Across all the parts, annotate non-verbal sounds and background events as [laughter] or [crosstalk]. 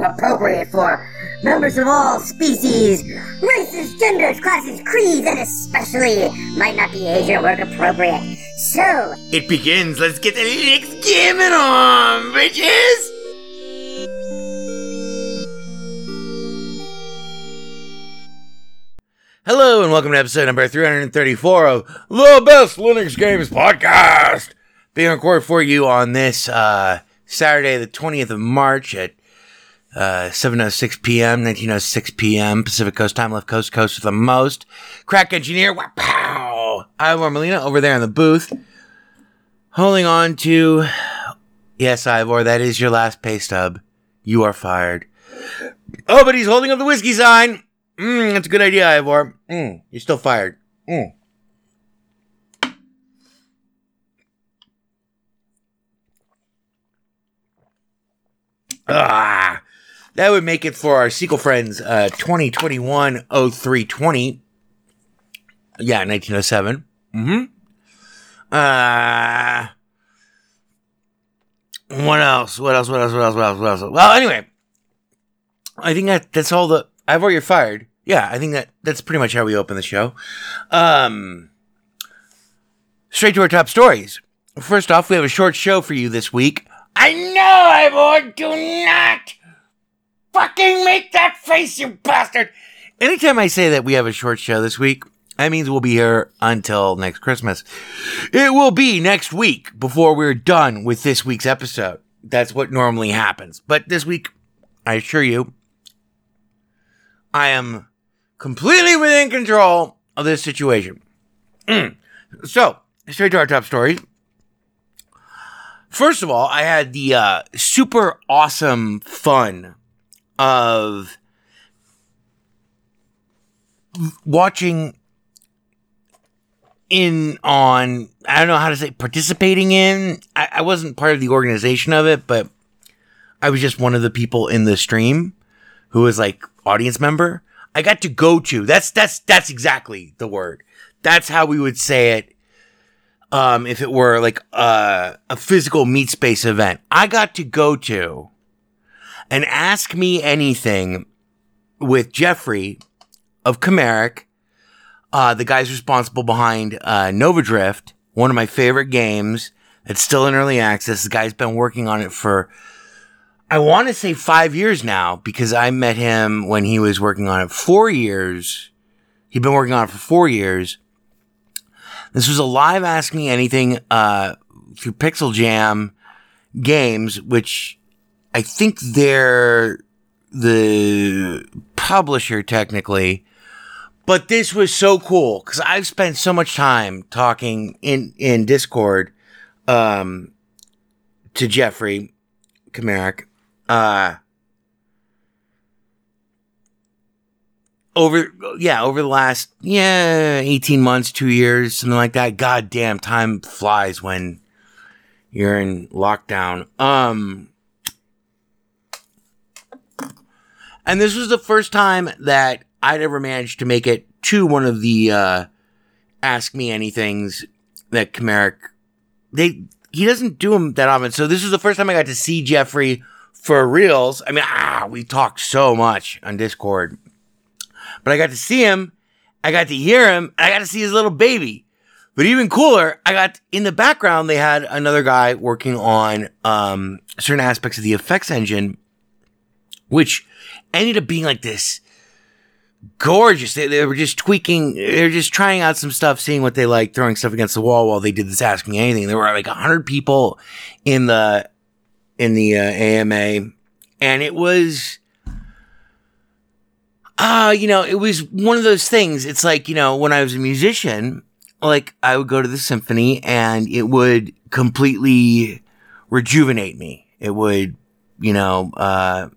appropriate for members of all species, races, genders, classes, creeds, and especially might not be age or work appropriate. So, it begins. Let's get the Linux gaming on, bitches! Hello, and welcome to episode number 334 of the Best Linux Games Podcast. Being recorded for you on this uh, Saturday, the 20th of March at uh, 7.06 p.m., 19.06 p.m. Pacific Coast time, left coast coast with the most. Crack engineer, wow! Ivor Molina over there in the booth, holding on to... Yes, Ivor, that is your last pay stub. You are fired. Oh, but he's holding up the whiskey sign. Mm, that's a good idea, Ivor. Mm, you're still fired. Mm. Ah, that would make it for our sequel friends, uh, 2021 0320. Yeah, 1907. Mm-hmm. Uh, what else? What else? What else? What else? What else? Well, anyway, I think that that's all the. I've already fired. Yeah, I think that that's pretty much how we open the show. Um, straight to our top stories. First off, we have a short show for you this week. I know, Ivor. Do not fucking make that face, you bastard. Anytime I say that we have a short show this week, that means we'll be here until next Christmas. It will be next week before we're done with this week's episode. That's what normally happens. But this week, I assure you, I am completely within control of this situation. Mm. So, straight to our top stories. First of all, I had the uh, super awesome fun of watching in on I don't know how to say participating in. I, I wasn't part of the organization of it, but I was just one of the people in the stream who was like audience member. I got to go to that's that's that's exactly the word. That's how we would say it. Um, if it were like uh, a physical meet space event, I got to go to and ask me anything with Jeffrey of Chimeric, uh, the guys responsible behind uh, Nova Drift, one of my favorite games It's still in early access. The guy's been working on it for, I want to say five years now because I met him when he was working on it four years. He'd been working on it for four years. This was a live Ask Me Anything uh, through Pixeljam games, which I think they're the publisher technically. But this was so cool because I've spent so much time talking in, in Discord um, to Jeffrey Chimeric. Uh, over yeah over the last yeah 18 months two years something like that god damn time flies when you're in lockdown um and this was the first time that i'd ever managed to make it to one of the uh ask me anythings that Chimeric they he doesn't do them that often. So this was the first time i got to see jeffrey for reals. I mean ah we talked so much on discord. But I got to see him, I got to hear him, I got to see his little baby. But even cooler, I got in the background, they had another guy working on um, certain aspects of the effects engine, which ended up being like this gorgeous. They, they were just tweaking, they were just trying out some stuff, seeing what they like, throwing stuff against the wall while they did this Ask Me Anything. There were like a hundred people in the in the uh, AMA, and it was uh, you know, it was one of those things. It's like, you know, when I was a musician, like I would go to the symphony and it would completely rejuvenate me. It would, you know, uh,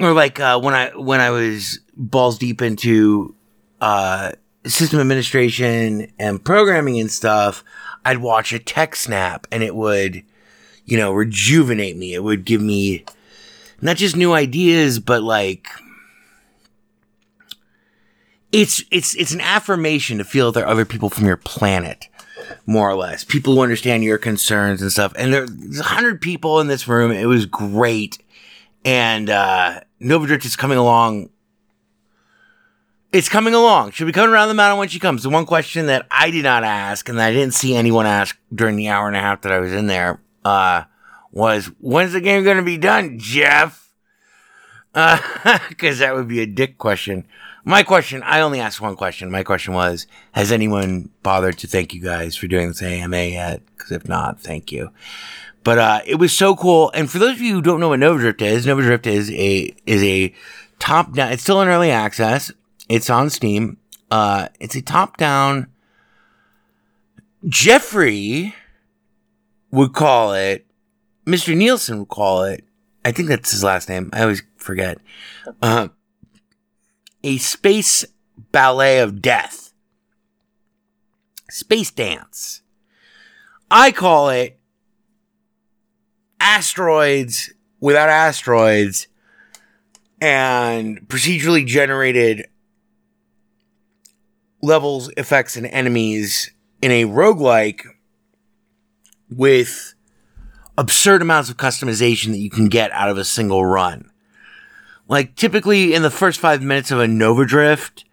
or like, uh, when I, when I was balls deep into, uh, system administration and programming and stuff, I'd watch a TechSNAP and it would, you know, rejuvenate me. It would give me not just new ideas, but like, it's it's it's an affirmation to feel there are other people from your planet more or less. People who understand your concerns and stuff. And there's a hundred people in this room. It was great and uh nova drift is coming along it's coming along she'll be coming around the mountain when she comes the one question that i did not ask and i didn't see anyone ask during the hour and a half that i was in there uh was when's the game going to be done jeff [laughs] uh because that would be a dick question my question, I only asked one question. My question was, has anyone bothered to thank you guys for doing this AMA yet? Because if not, thank you. But uh, it was so cool. And for those of you who don't know what Nova Drift is, Nova Drift is a is a top down. It's still in early access. It's on Steam. Uh, it's a top down. Jeffrey would call it. Mr. Nielsen would call it. I think that's his last name. I always forget. Uh, a space ballet of death. Space dance. I call it asteroids without asteroids and procedurally generated levels, effects, and enemies in a roguelike with absurd amounts of customization that you can get out of a single run. Like typically in the first five minutes of a Nova Drift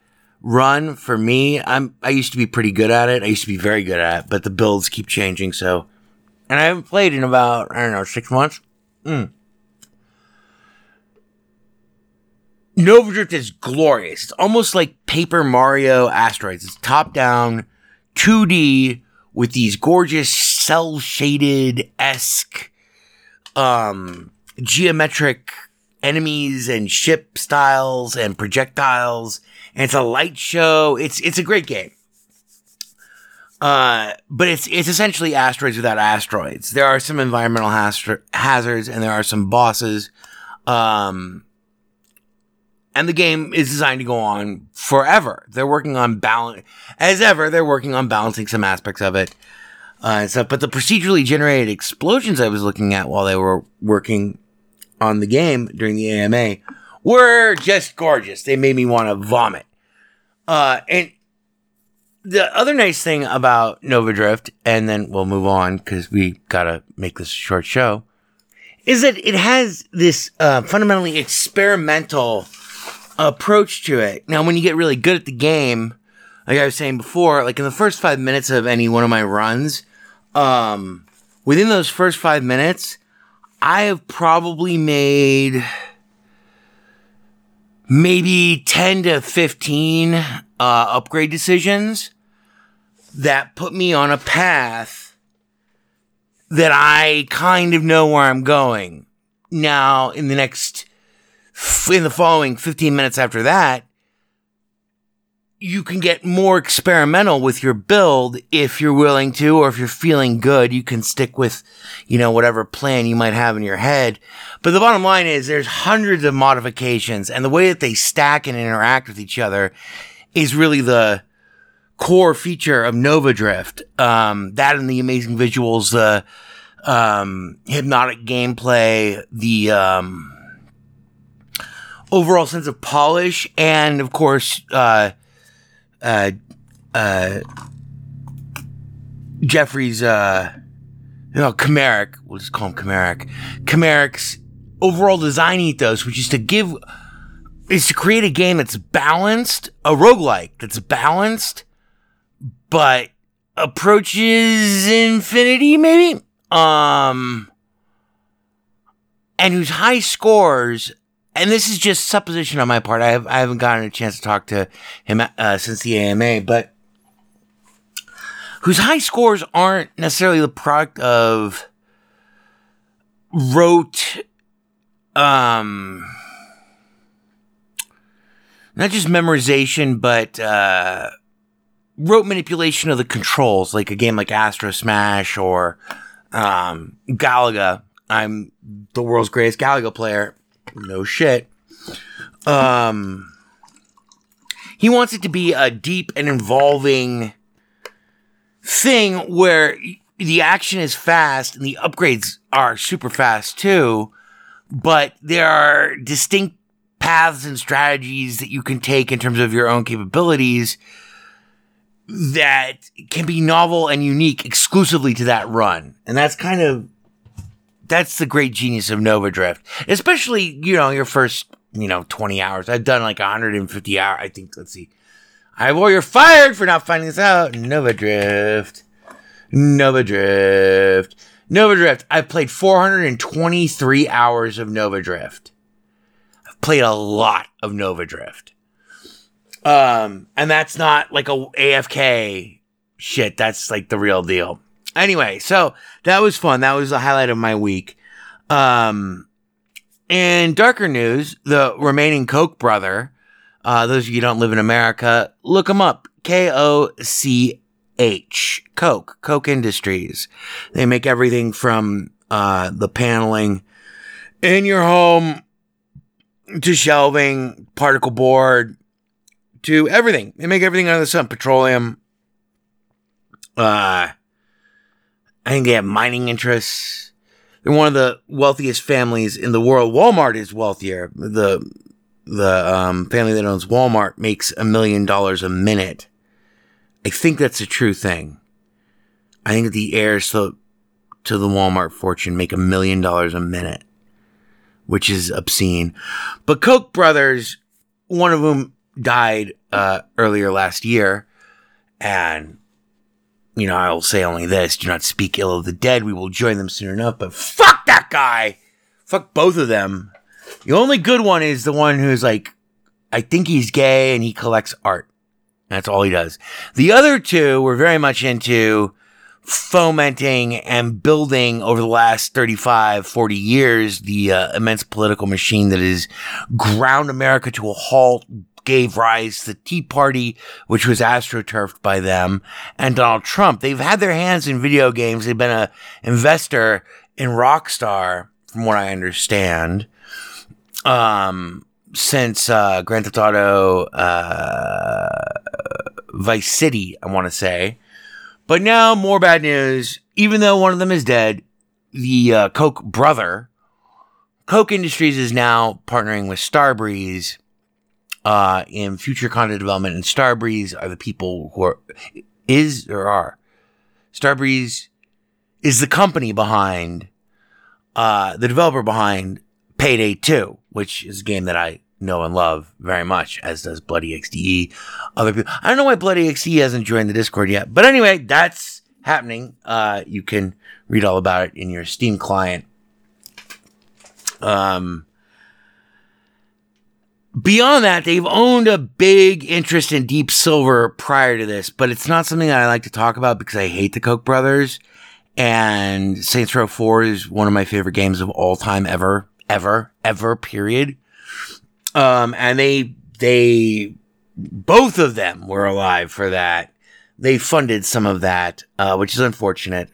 run, for me, I'm I used to be pretty good at it. I used to be very good at it, but the builds keep changing. So, and I haven't played in about I don't know six months. Mm. Nova Drift is glorious. It's almost like Paper Mario Asteroids. It's top down, 2D with these gorgeous cell shaded esque um geometric enemies and ship styles and projectiles. And it's a light show. It's it's a great game. Uh, but it's it's essentially asteroids without asteroids. There are some environmental hazards and there are some bosses. Um, and the game is designed to go on forever. They're working on balance, as ever. They're working on balancing some aspects of it, uh, and stuff. But the procedurally generated explosions I was looking at while they were working on the game during the AMA were just gorgeous. They made me want to vomit. Uh, and the other nice thing about Nova Drift, and then we'll move on because we gotta make this a short show, is that it has this uh, fundamentally experimental approach to it. Now, when you get really good at the game, like I was saying before, like in the first five minutes of any one of my runs, um, within those first five minutes, I have probably made maybe 10 to 15 uh, upgrade decisions that put me on a path that I kind of know where I'm going. Now, in the next, in the following 15 minutes after that, you can get more experimental with your build if you're willing to, or if you're feeling good, you can stick with, you know, whatever plan you might have in your head. But the bottom line is there's hundreds of modifications and the way that they stack and interact with each other is really the core feature of Nova Drift. Um, that and the amazing visuals, the, um, hypnotic gameplay, the, um, overall sense of polish, and of course, uh, uh, uh, Jeffrey's, uh, you know, Chimeric, we'll just call him Chimeric, Chimeric's overall design ethos, which is to give, is to create a game that's balanced, a roguelike that's balanced, but approaches infinity, maybe? Um, and whose high scores and this is just supposition on my part. I, have, I haven't gotten a chance to talk to him uh, since the AMA, but whose high scores aren't necessarily the product of rote, um, not just memorization, but uh, rote manipulation of the controls, like a game like Astrosmash or um, Galaga. I'm the world's greatest Galaga player no shit. Um, he wants it to be a deep and involving thing where the action is fast and the upgrades are super fast too, but there are distinct paths and strategies that you can take in terms of your own capabilities that can be novel and unique exclusively to that run. And that's kind of that's the great genius of Nova Drift, especially you know your first you know 20 hours. I've done like 150 hours. I think. Let's see. I well, you're fired for not finding this out. Nova Drift, Nova Drift, Nova Drift. I've played 423 hours of Nova Drift. I've played a lot of Nova Drift. Um, and that's not like a AFK shit. That's like the real deal. Anyway, so that was fun. That was the highlight of my week. Um, in darker news, the remaining Koch brother, uh, those of you don't live in America, look them up. K O C H. Koch. Coke Industries. They make everything from, uh, the paneling in your home to shelving, particle board, to everything. They make everything under the sun. Petroleum. Uh, I think they have mining interests. They're one of the wealthiest families in the world. Walmart is wealthier. The the um, family that owns Walmart makes a million dollars a minute. I think that's a true thing. I think the heirs to, to the Walmart fortune make a million dollars a minute, which is obscene. But Koch brothers, one of whom died uh, earlier last year, and you know, I will say only this do not speak ill of the dead. We will join them soon enough, but fuck that guy! Fuck both of them. The only good one is the one who's like, I think he's gay and he collects art. That's all he does. The other two were very much into fomenting and building over the last 35, 40 years the uh, immense political machine that has ground America to a halt, gave rise to the Tea Party, which was astroturfed by them, and Donald Trump. They've had their hands in video games. They've been an investor in Rockstar, from what I understand, um, since uh, Grand Theft Auto uh, Vice City, I want to say. But now, more bad news. Even though one of them is dead, the uh, Koch brother, Koch Industries is now partnering with Starbreeze uh, in future content development. And Starbreeze are the people who are, is or are. Starbreeze is the company behind, uh, the developer behind Payday 2, which is a game that I know and love very much, as does Bloody XDE. Other people, I don't know why Bloody XDE hasn't joined the Discord yet, but anyway, that's happening. Uh, you can read all about it in your Steam client. Um, beyond that, they've owned a big interest in Deep Silver prior to this, but it's not something that I like to talk about because I hate the Koch brothers. And Saints Row 4 is one of my favorite games of all time ever, ever, ever, period. Um, and they, they, both of them were alive for that. They funded some of that, uh, which is unfortunate.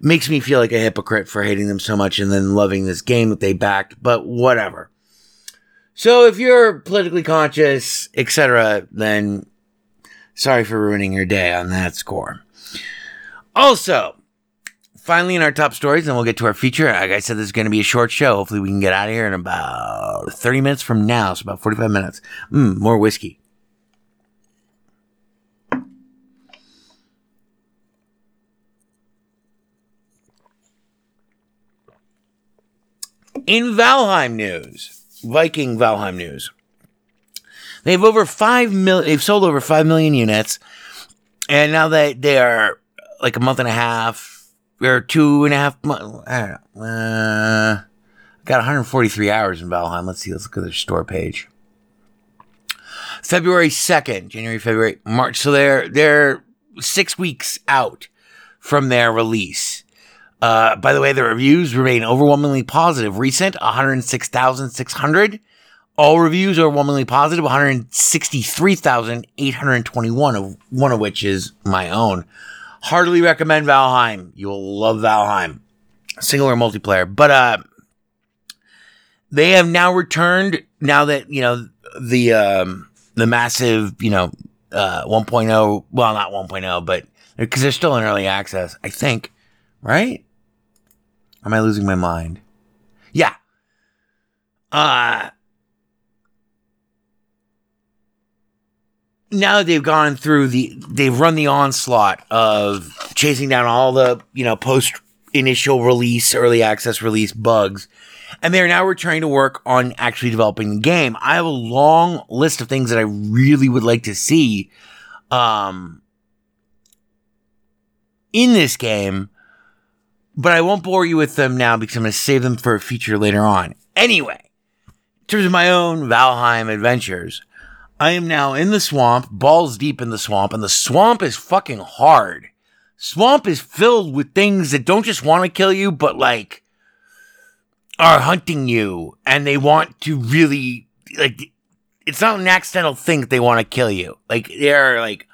makes me feel like a hypocrite for hating them so much and then loving this game that they backed, but whatever. So if you're politically conscious, etc., then sorry for ruining your day on that score. Also, finally in our top stories, and we'll get to our feature. Like I said, this is going to be a short show. Hopefully, we can get out of here in about 30 minutes from now. So about 45 minutes. Mm, more whiskey. In Valheim news, Viking Valheim news, they have over five million. They've sold over five million units, and now that they are like a month and a half or two and a half months. I don't know. Uh, got 143 hours in Valheim. Let's see. Let's look at their store page. February 2nd, January, February, March. So they're they're six weeks out from their release. Uh, by the way, the reviews remain overwhelmingly positive. Recent 106,600. All reviews are overwhelmingly positive. 163,821 of one of which is my own. Heartily recommend Valheim. You'll love Valheim. Single or multiplayer. But uh they have now returned now that, you know, the um the massive, you know, uh 1.0, well not 1.0, but because they're still in early access, I think, right? Am I losing my mind? Yeah. Uh now that they've gone through the they've run the onslaught of chasing down all the you know post initial release early access release bugs and they're now returning to work on actually developing the game i have a long list of things that i really would like to see um in this game but i won't bore you with them now because i'm going to save them for a feature later on anyway in terms of my own valheim adventures I am now in the swamp, balls deep in the swamp, and the swamp is fucking hard. Swamp is filled with things that don't just want to kill you, but like are hunting you and they want to really like it's not an accidental thing that they want to kill you. Like they're like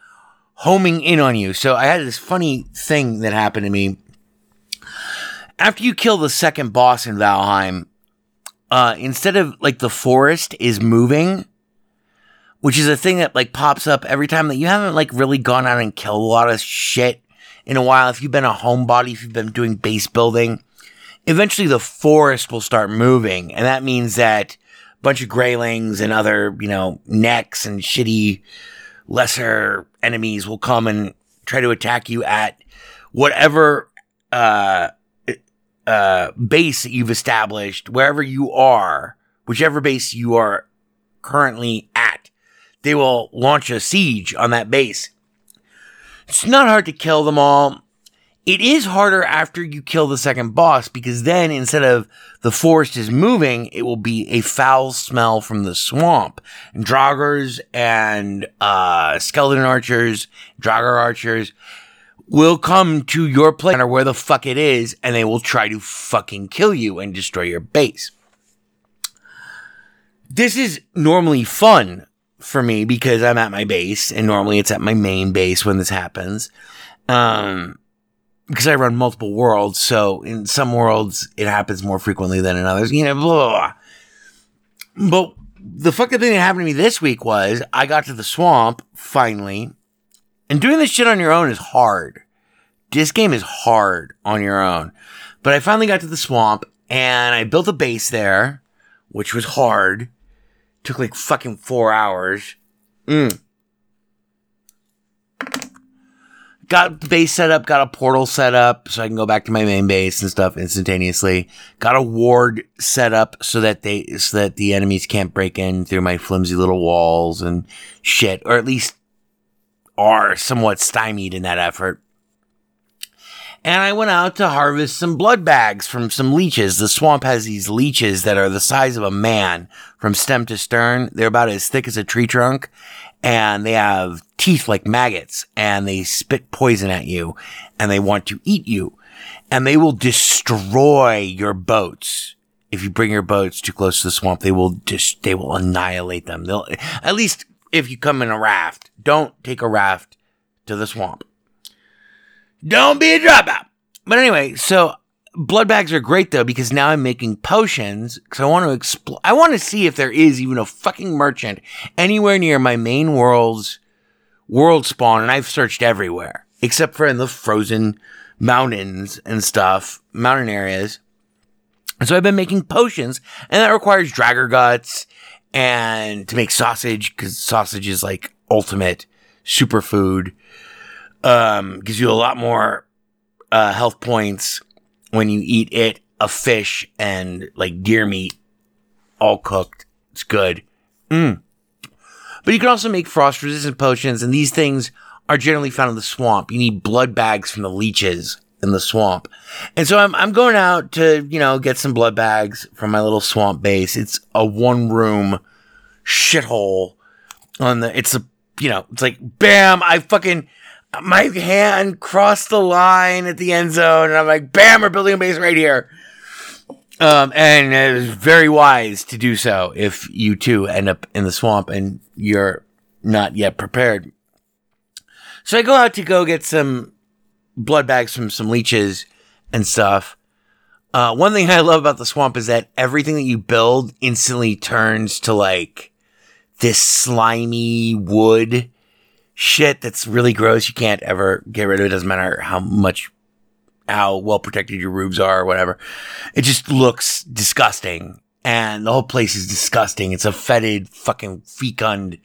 homing in on you. So I had this funny thing that happened to me. After you kill the second boss in Valheim, uh, instead of like the forest is moving, which is a thing that like pops up every time that you haven't like really gone out and killed a lot of shit in a while. If you've been a homebody, if you've been doing base building, eventually the forest will start moving. And that means that a bunch of greylings and other, you know, necks and shitty lesser enemies will come and try to attack you at whatever, uh, uh, base that you've established, wherever you are, whichever base you are currently at they will launch a siege on that base. It's not hard to kill them all. It is harder after you kill the second boss because then instead of the forest is moving, it will be a foul smell from the swamp. And Draugrs and uh, skeleton archers, Draugr archers will come to your place or where the fuck it is and they will try to fucking kill you and destroy your base. This is normally fun for me because I'm at my base and normally it's at my main base when this happens. Um, because I run multiple worlds, so in some worlds it happens more frequently than in others, you know, blah, blah, blah. But the fucking thing that happened to me this week was I got to the swamp finally, and doing this shit on your own is hard. This game is hard on your own. But I finally got to the swamp and I built a base there, which was hard. Took like fucking four hours. Mm. Got the base set up, got a portal set up so I can go back to my main base and stuff instantaneously. Got a ward set up so that they, so that the enemies can't break in through my flimsy little walls and shit, or at least are somewhat stymied in that effort. And I went out to harvest some blood bags from some leeches. The swamp has these leeches that are the size of a man from stem to stern. They're about as thick as a tree trunk and they have teeth like maggots and they spit poison at you and they want to eat you and they will destroy your boats. If you bring your boats too close to the swamp, they will just, they will annihilate them. They'll, at least if you come in a raft, don't take a raft to the swamp. Don't be a dropout. But anyway, so blood bags are great though because now I'm making potions because I want to explore. I want to see if there is even a fucking merchant anywhere near my main world's world spawn, and I've searched everywhere except for in the frozen mountains and stuff, mountain areas. And so I've been making potions, and that requires Draugr guts and to make sausage because sausage is like ultimate superfood. Um, gives you a lot more uh, health points when you eat it, a fish and like deer meat, all cooked. It's good. Mm. But you can also make frost resistant potions, and these things are generally found in the swamp. You need blood bags from the leeches in the swamp. And so I'm, I'm going out to, you know, get some blood bags from my little swamp base. It's a one room shithole on the, it's a, you know, it's like, bam, I fucking, my hand crossed the line at the end zone, and I'm like, bam, we're building a base right here. Um, and it was very wise to do so if you too end up in the swamp and you're not yet prepared. So I go out to go get some blood bags from some leeches and stuff. Uh, one thing I love about the swamp is that everything that you build instantly turns to like this slimy wood shit that's really gross. You can't ever get rid of it. Doesn't matter how much, how well protected your roofs are or whatever. It just looks disgusting. And the whole place is disgusting. It's a fetid, fucking fecund,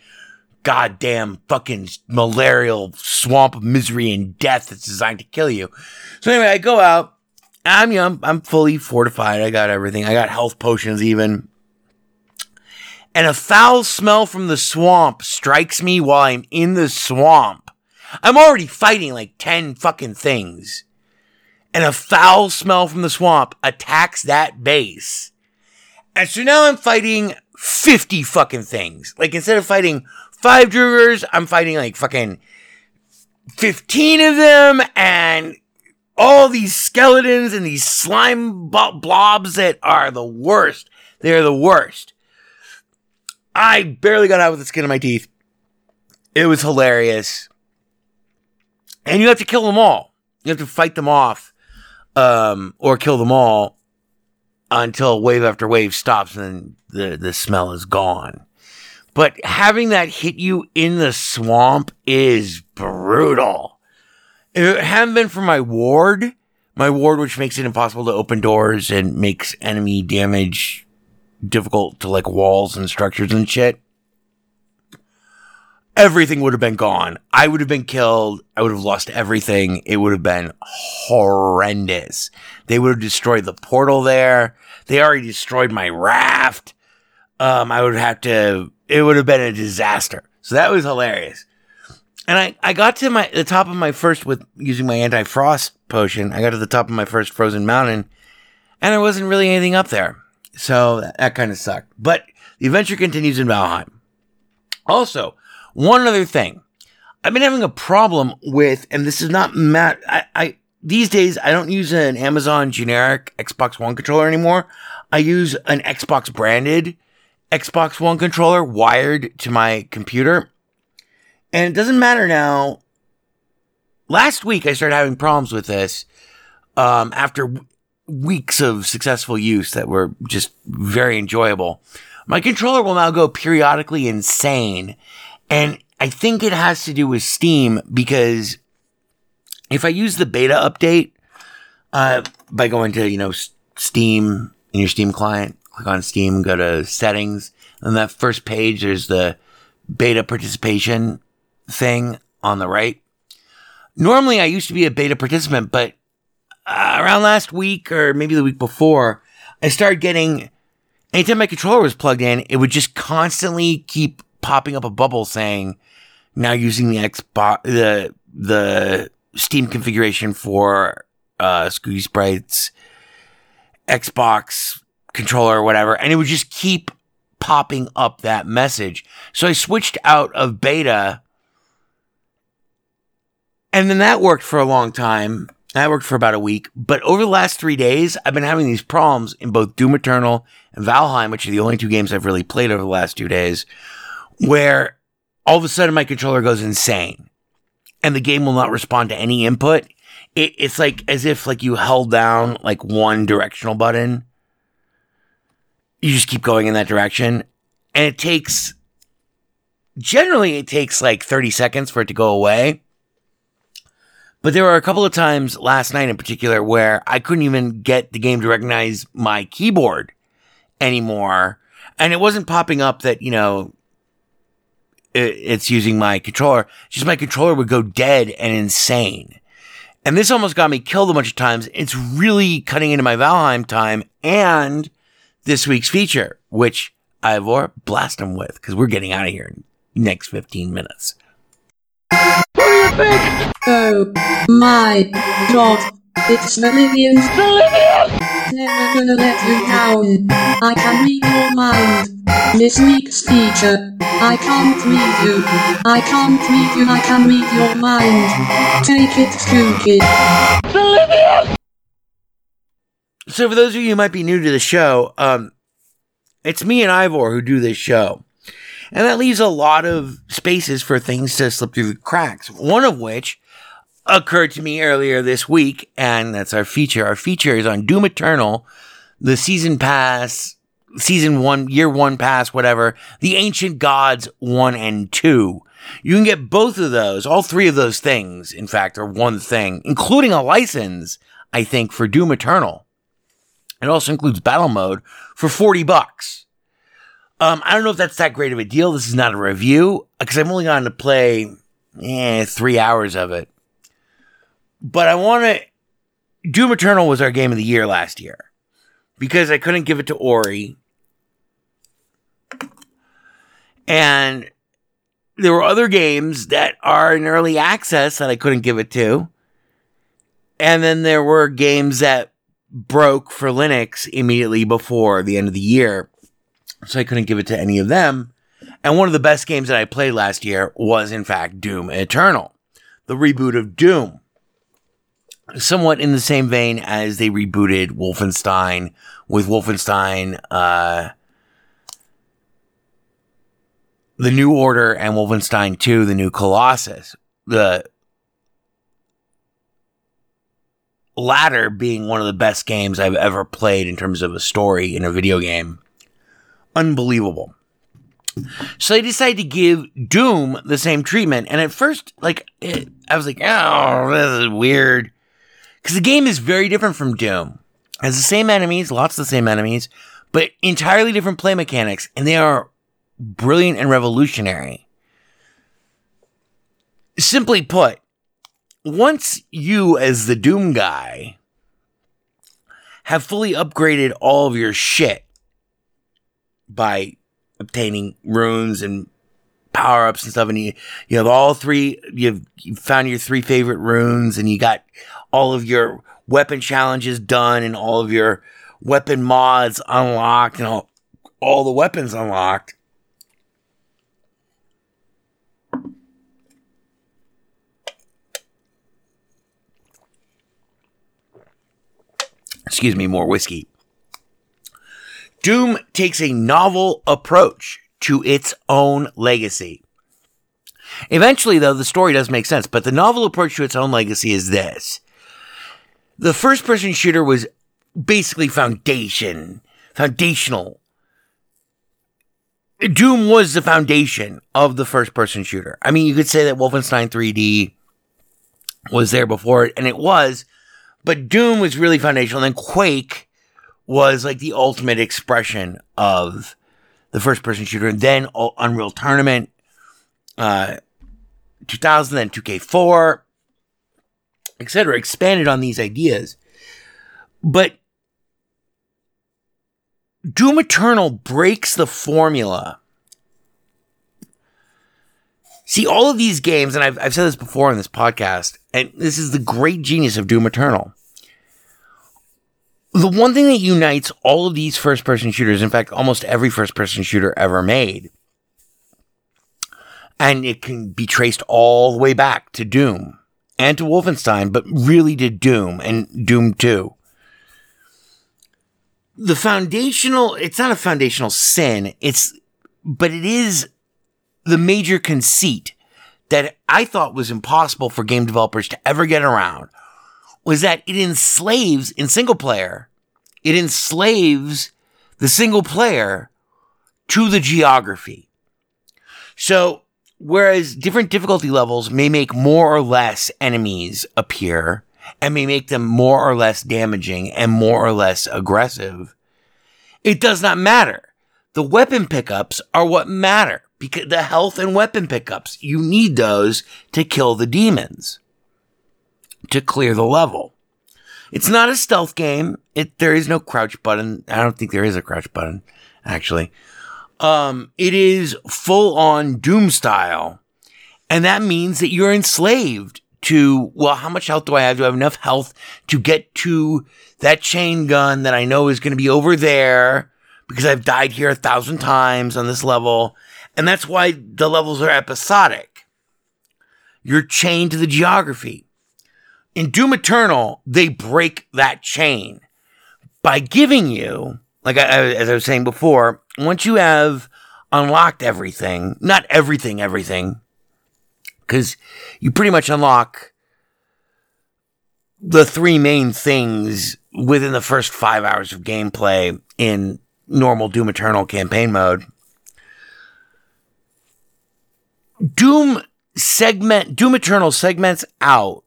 goddamn fucking malarial swamp of misery and death that's designed to kill you. So anyway, I go out. I'm, you know, I'm fully fortified. I got everything. I got health potions even and a foul smell from the swamp strikes me while I'm in the swamp. I'm already fighting like 10 fucking things. And a foul smell from the swamp attacks that base. And so now I'm fighting 50 fucking things. Like instead of fighting five Draugrs, I'm fighting like fucking 15 of them and all these skeletons and these slime blobs that are the worst. They're the worst. I barely got out with the skin of my teeth. It was hilarious. And you have to kill them all. You have to fight them off, um, or kill them all until wave after wave stops and the, the smell is gone. But having that hit you in the swamp is brutal. If it hadn't been for my ward, my ward, which makes it impossible to open doors and makes enemy damage difficult to like walls and structures and shit, everything would have been gone. I would have been killed. I would have lost everything. It would have been horrendous. They would have destroyed the portal there. They already destroyed my raft. Um, I would have to, it would have been a disaster. So that was hilarious. And I, I got to my, the top of my first with using my anti-frost potion. I got to the top of my first frozen mountain and there wasn't really anything up there. So that, that kind of sucked. But the adventure continues in Valheim. Also, one other thing. I've been having a problem with, and this is not Matt. I, I these days I don't use an Amazon generic Xbox One controller anymore. I use an Xbox branded Xbox One controller wired to my computer. And it doesn't matter now. Last week I started having problems with this um, after weeks of successful use that were just very enjoyable. My controller will now go periodically insane. And I think it has to do with Steam because if I use the beta update, uh, by going to, you know, Steam in your Steam client, click on Steam, go to settings, and that first page, there's the beta participation thing on the right. Normally I used to be a beta participant, but uh, around last week or maybe the week before, I started getting anytime my controller was plugged in, it would just constantly keep popping up a bubble saying now using the Xbox the the Steam configuration for uh, Scooty Sprites, Xbox controller or whatever, and it would just keep popping up that message. So I switched out of beta, and then that worked for a long time. That worked for about a week. But over the last three days, I've been having these problems in both Doom Eternal and Valheim, which are the only two games I've really played over the last two days, where all of a sudden my controller goes insane and the game will not respond to any input. It, it's like as if like you held down like one directional button. You just keep going in that direction. And it takes generally it takes like 30 seconds for it to go away. But there were a couple of times last night in particular where I couldn't even get the game to recognize my keyboard anymore. And it wasn't popping up that, you know, it's using my controller. Just my controller would go dead and insane. And this almost got me killed a bunch of times. It's really cutting into my Valheim time and this week's feature, which Ivor blast them with because we're getting out of here in the next 15 minutes. Oh my god. It's the Livians. Never gonna let you down. I can read your mind. This week's feature. I can't read you. I can't read you. I can read your mind. Take it, Kookie. So for those of you who might be new to the show, um, it's me and Ivor who do this show. And that leaves a lot of spaces for things to slip through the cracks. One of which occurred to me earlier this week, and that's our feature. Our feature is on Doom Eternal, the season pass, season one, year one pass, whatever, the Ancient Gods one and two. You can get both of those, all three of those things, in fact, are one thing, including a license, I think, for Doom Eternal. It also includes battle mode for 40 bucks. Um, I don't know if that's that great of a deal. This is not a review because I've only gotten to play eh, three hours of it. But I want to. Doom Eternal was our game of the year last year because I couldn't give it to Ori. And there were other games that are in early access that I couldn't give it to. And then there were games that broke for Linux immediately before the end of the year. So I couldn't give it to any of them. And one of the best games that I played last year was, in fact, Doom Eternal, the reboot of Doom. Somewhat in the same vein as they rebooted Wolfenstein with Wolfenstein, uh, The New Order and Wolfenstein 2, The New Colossus. The latter being one of the best games I've ever played in terms of a story in a video game. Unbelievable. So they decided to give Doom the same treatment. And at first, like, it, I was like, oh, this is weird. Because the game is very different from Doom. It has the same enemies, lots of the same enemies, but entirely different play mechanics. And they are brilliant and revolutionary. Simply put, once you, as the Doom guy, have fully upgraded all of your shit by obtaining runes and power ups and stuff, and you, you have all three, you've you found your three favorite runes, and you got all of your weapon challenges done, and all of your weapon mods unlocked, and all, all the weapons unlocked. Excuse me, more whiskey. Doom takes a novel approach to its own legacy. Eventually, though, the story does make sense, but the novel approach to its own legacy is this. The first person shooter was basically foundation, foundational. Doom was the foundation of the first person shooter. I mean, you could say that Wolfenstein 3D was there before it, and it was, but Doom was really foundational. And then Quake was like the ultimate expression of the first person shooter. And then Unreal Tournament, uh, 2000, then 2K4, etc., expanded on these ideas. But Doom Eternal breaks the formula. See, all of these games, and I've, I've said this before in this podcast, and this is the great genius of Doom Eternal. The one thing that unites all of these first person shooters, in fact, almost every first person shooter ever made, and it can be traced all the way back to Doom and to Wolfenstein, but really to Doom and Doom 2. The foundational, it's not a foundational sin, it's, but it is the major conceit that I thought was impossible for game developers to ever get around was that it enslaves in single player, it enslaves the single player to the geography. So, whereas different difficulty levels may make more or less enemies appear and may make them more or less damaging and more or less aggressive, it does not matter. The weapon pickups are what matter because the health and weapon pickups, you need those to kill the demons to clear the level. It's not a stealth game. It there is no crouch button. I don't think there is a crouch button, actually. Um, it is full on Doom style, and that means that you're enslaved to well, how much health do I have? Do I have enough health to get to that chain gun that I know is going to be over there because I've died here a thousand times on this level, and that's why the levels are episodic. You're chained to the geography. In Doom Eternal, they break that chain by giving you, like I, as I was saying before, once you have unlocked everything, not everything, everything, because you pretty much unlock the three main things within the first five hours of gameplay in normal Doom Eternal campaign mode. Doom segment, Doom Eternal segments out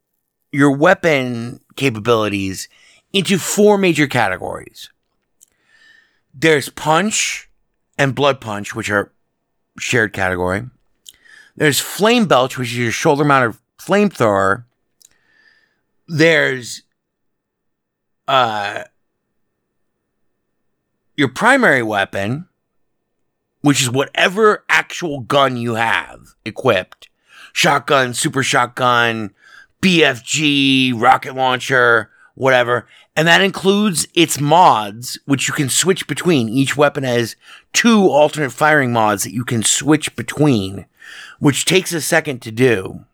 your weapon capabilities into four major categories. There's punch and blood punch, which are shared category. There's flame belch, which is your shoulder mounted flamethrower. There's uh your primary weapon, which is whatever actual gun you have equipped. Shotgun, super shotgun, BFG, rocket launcher, whatever. And that includes its mods, which you can switch between. Each weapon has two alternate firing mods that you can switch between, which takes a second to do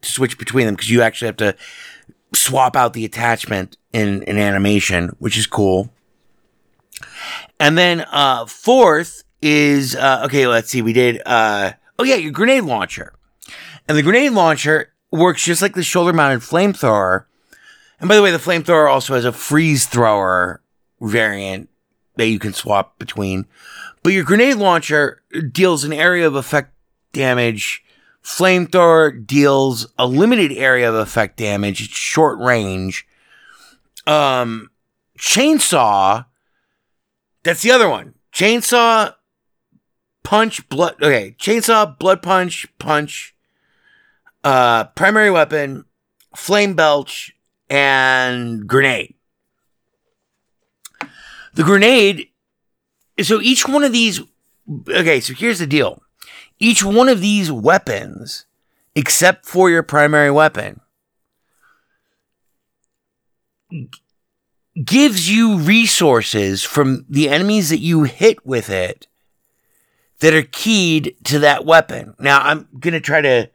to switch between them because you actually have to swap out the attachment in an animation, which is cool. And then, uh, fourth is, uh, okay, let's see, we did, uh, oh yeah, your grenade launcher. And the grenade launcher works just like the shoulder mounted flamethrower. And by the way, the flamethrower also has a freeze thrower variant that you can swap between. But your grenade launcher deals an area of effect damage. Flamethrower deals a limited area of effect damage. It's short range. Um, chainsaw, that's the other one. Chainsaw, punch, blood. Okay, chainsaw, blood punch, punch, uh, primary weapon, flame belch, and grenade. The grenade, so each one of these, okay, so here's the deal. Each one of these weapons, except for your primary weapon, gives you resources from the enemies that you hit with it that are keyed to that weapon. Now, I'm going to try to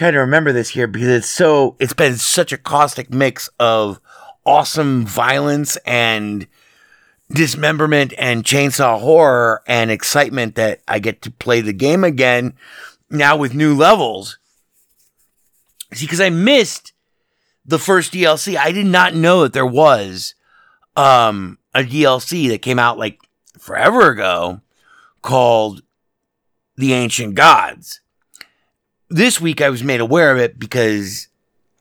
try to remember this here because it's so it's been such a caustic mix of awesome violence and dismemberment and chainsaw horror and excitement that I get to play the game again now with new levels. See, because I missed the first DLC. I did not know that there was um a DLC that came out like forever ago called The Ancient Gods this week I was made aware of it because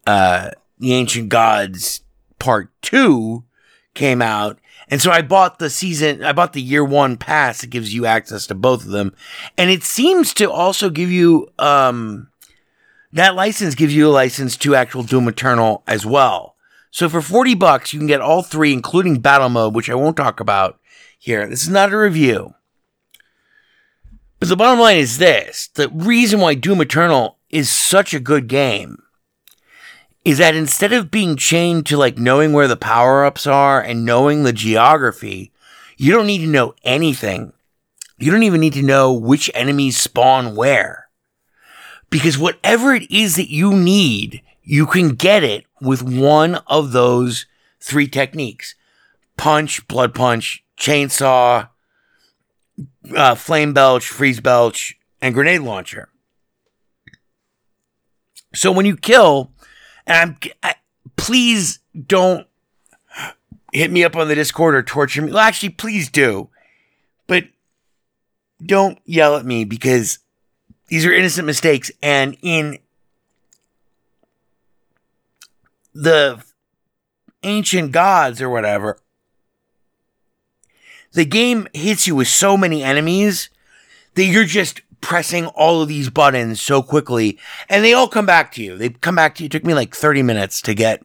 uh, the Ancient Gods Part Two came out, and so I bought the season. I bought the year one pass that gives you access to both of them, and it seems to also give you um, that license gives you a license to actual Doom Eternal as well. So for forty bucks, you can get all three, including Battle Mode, which I won't talk about here. This is not a review. But the bottom line is this the reason why Doom Eternal is such a good game is that instead of being chained to like knowing where the power ups are and knowing the geography, you don't need to know anything. You don't even need to know which enemies spawn where. Because whatever it is that you need, you can get it with one of those three techniques punch, blood punch, chainsaw, uh, flame belch, freeze belch, and grenade launcher. So when you kill, and I'm, I, please don't hit me up on the Discord or torture me. Well, actually, please do, but don't yell at me because these are innocent mistakes. And in the ancient gods or whatever, the game hits you with so many enemies that you're just pressing all of these buttons so quickly and they all come back to you. They come back to you. It took me like 30 minutes to get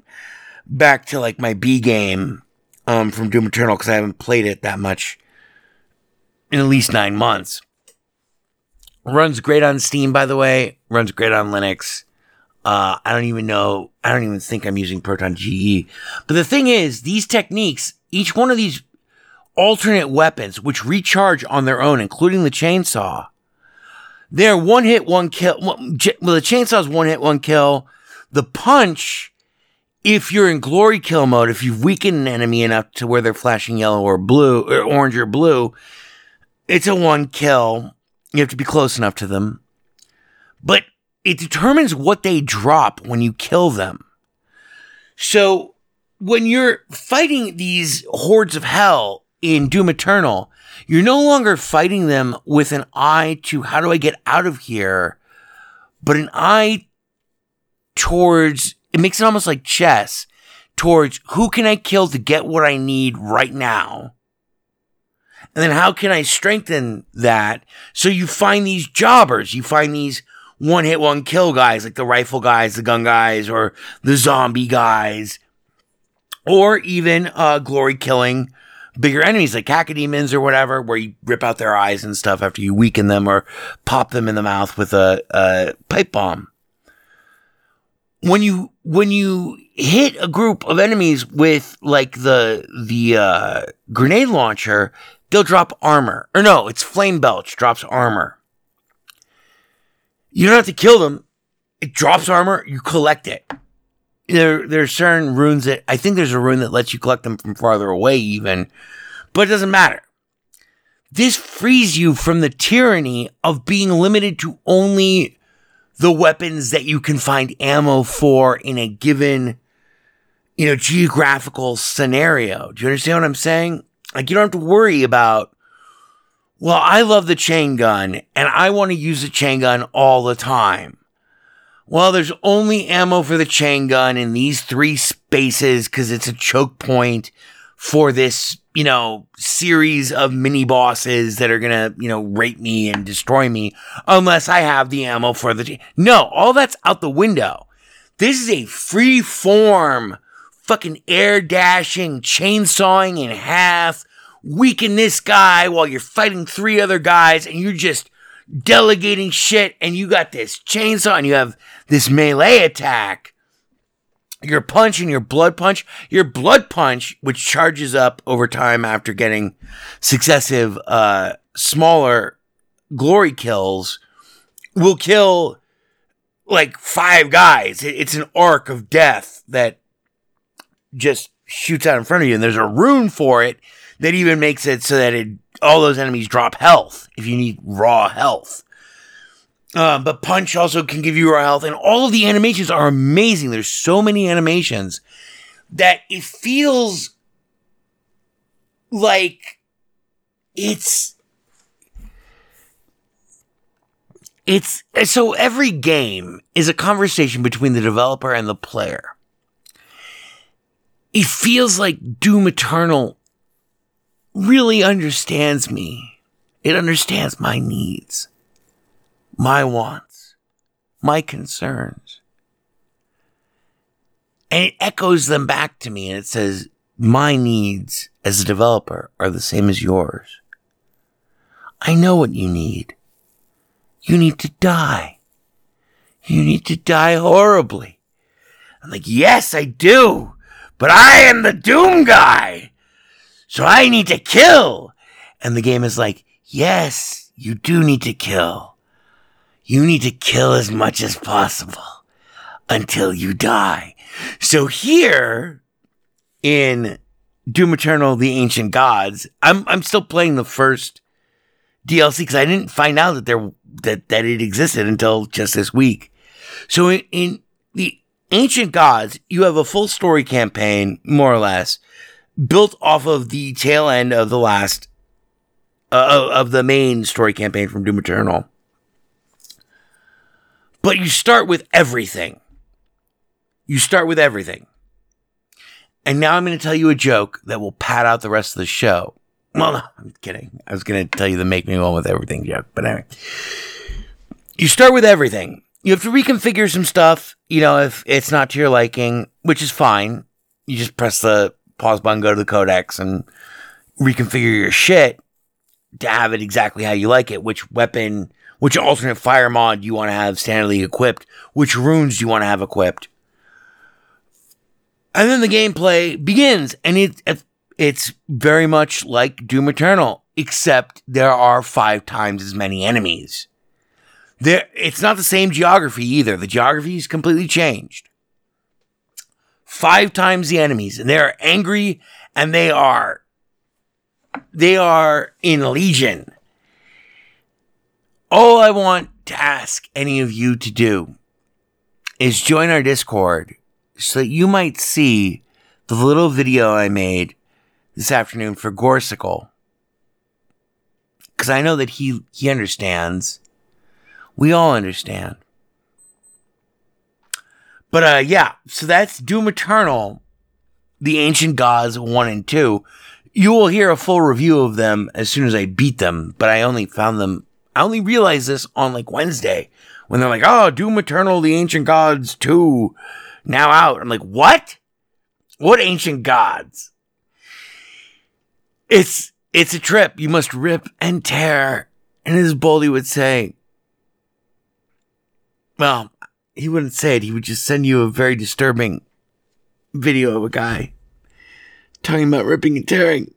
back to like my B game um, from Doom Eternal because I haven't played it that much in at least nine months. Runs great on Steam, by the way. Runs great on Linux. Uh, I don't even know. I don't even think I'm using Proton GE. But the thing is, these techniques, each one of these alternate weapons, which recharge on their own, including the chainsaw, they're one hit, one kill. Well, the chainsaw is one hit, one kill. The punch, if you're in glory kill mode, if you've weakened an enemy enough to where they're flashing yellow or blue, or orange or blue, it's a one kill. You have to be close enough to them. But it determines what they drop when you kill them. So when you're fighting these hordes of hell in Doom Eternal, you're no longer fighting them with an eye to how do I get out of here, but an eye towards it makes it almost like chess towards who can I kill to get what I need right now. And then how can I strengthen that? So you find these jobbers, you find these one hit, one kill guys, like the rifle guys, the gun guys, or the zombie guys, or even uh, glory killing bigger enemies like cacodemons or whatever, where you rip out their eyes and stuff after you weaken them or pop them in the mouth with a, a pipe bomb. When you when you hit a group of enemies with like the the uh, grenade launcher, they'll drop armor. Or no, it's flame belch drops armor. You don't have to kill them. It drops armor. You collect it. There, there's certain runes that I think there's a rune that lets you collect them from farther away, even, but it doesn't matter. This frees you from the tyranny of being limited to only the weapons that you can find ammo for in a given, you know, geographical scenario. Do you understand what I'm saying? Like, you don't have to worry about, well, I love the chain gun and I want to use the chain gun all the time. Well, there's only ammo for the chain gun in these three spaces because it's a choke point for this, you know, series of mini bosses that are gonna, you know, rape me and destroy me unless I have the ammo for the. No, all that's out the window. This is a free form, fucking air dashing, chainsawing in half, weaken this guy while you're fighting three other guys, and you're just delegating shit, and you got this chainsaw, and you have this melee attack. Your punch and your blood punch, your blood punch, which charges up over time after getting successive, uh, smaller glory kills, will kill like five guys. It's an arc of death that just shoots out in front of you, and there's a rune for it that even makes it so that it all those enemies drop health if you need raw health. Um, but Punch also can give you raw health, and all of the animations are amazing. There's so many animations that it feels like it's it's so every game is a conversation between the developer and the player. It feels like Doom Eternal really understands me. It understands my needs, my wants, my concerns. And it echoes them back to me and it says, my needs as a developer are the same as yours. I know what you need. You need to die. You need to die horribly. I'm like, yes, I do. But I am the Doom guy. So I need to kill. And the game is like, yes, you do need to kill. You need to kill as much as possible until you die. So here in Doom Eternal, The Ancient Gods, I'm, I'm still playing the first DLC because I didn't find out that there, that, that it existed until just this week. So in, in the Ancient Gods, you have a full story campaign, more or less, built off of the tail end of the last, uh, of the main story campaign from Doom Eternal. But you start with everything. You start with everything. And now I'm going to tell you a joke that will pad out the rest of the show. Well, no, I'm kidding. I was going to tell you the make me one with everything joke, but anyway. You start with everything. You have to reconfigure some stuff, you know, if it's not to your liking, which is fine. You just press the pause button, go to the codex, and reconfigure your shit to have it exactly how you like it. Which weapon, which alternate fire mod do you want to have standardly equipped? Which runes do you want to have equipped? And then the gameplay begins, and it it's very much like Doom Eternal, except there are five times as many enemies. There, it's not the same geography either. The geography is completely changed. Five times the enemies, and they are angry, and they are they are in legion. All I want to ask any of you to do is join our Discord so that you might see the little video I made this afternoon for Gorsicle. Because I know that he, he understands. We all understand. But uh, yeah, so that's Doom Eternal, the Ancient Gods 1 and 2. You will hear a full review of them as soon as I beat them, but I only found them, I only realized this on like Wednesday when they're like, oh, Doom Eternal, the Ancient Gods 2 now out. I'm like, what? What ancient gods? It's it's a trip. You must rip and tear. And as Boldy would say, well, he wouldn't say it. He would just send you a very disturbing video of a guy talking about ripping and tearing.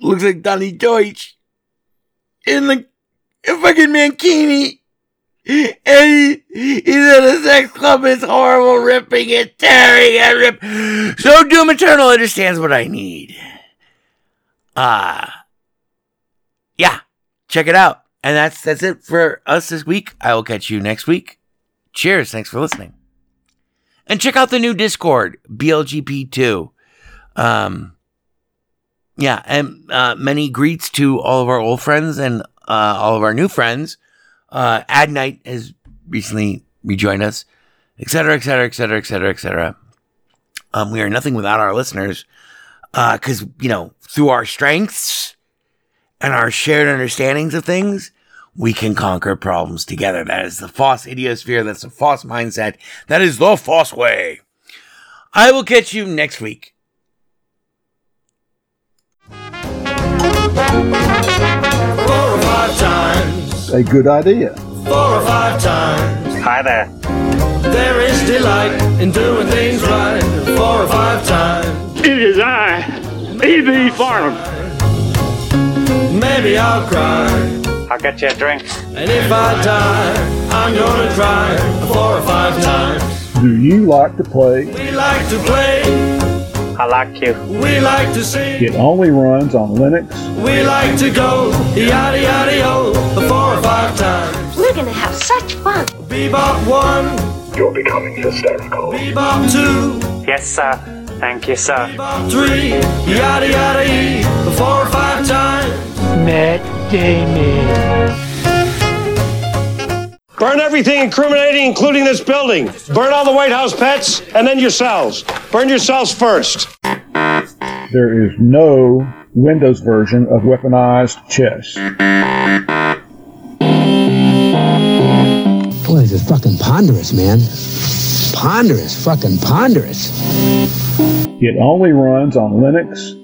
Looks like Donny Deutsch in the fucking mankini. And he, he's at a sex club. It's horrible, ripping and tearing and rip. So Doom Eternal understands what I need. Uh, yeah, check it out. And that's that's it for us this week. I will catch you next week. Cheers. Thanks for listening. And check out the new Discord, BLGP2. Um, yeah, and uh, many greets to all of our old friends and uh, all of our new friends. Uh, Ad Night has recently rejoined us, et cetera, et cetera, etc., etc., etc., etc., etc. Um, we are nothing without our listeners, because you know through our strengths and our shared understandings of things, we can conquer problems together. That is the false idiosphere. That's the false mindset. That is the false way. I will catch you next week. Five times, A good idea. four or five times. Hi there. There is delight in doing things right. Four or five times. It is I, E.B. Farnham. Maybe I'll cry. I'll get you a drink. And if I die, I'm gonna cry four or five times. Do you like to play? We like to play, I like you. we like to sing, It only runs on Linux. we like to go yada yada yo four or five times. We're gonna have such fun. Bebop one, You're becoming hysterical. bebop two, Yes, sir. Thank you, sir. bebop three, yada yada e four or five times. Burn everything incriminating, including this building. Burn all the White House pets, and then yourselves. Burn yourselves first. There is no Windows version of weaponized chess. Boy, this is fucking ponderous, man. Ponderous, fucking ponderous. It only runs on Linux.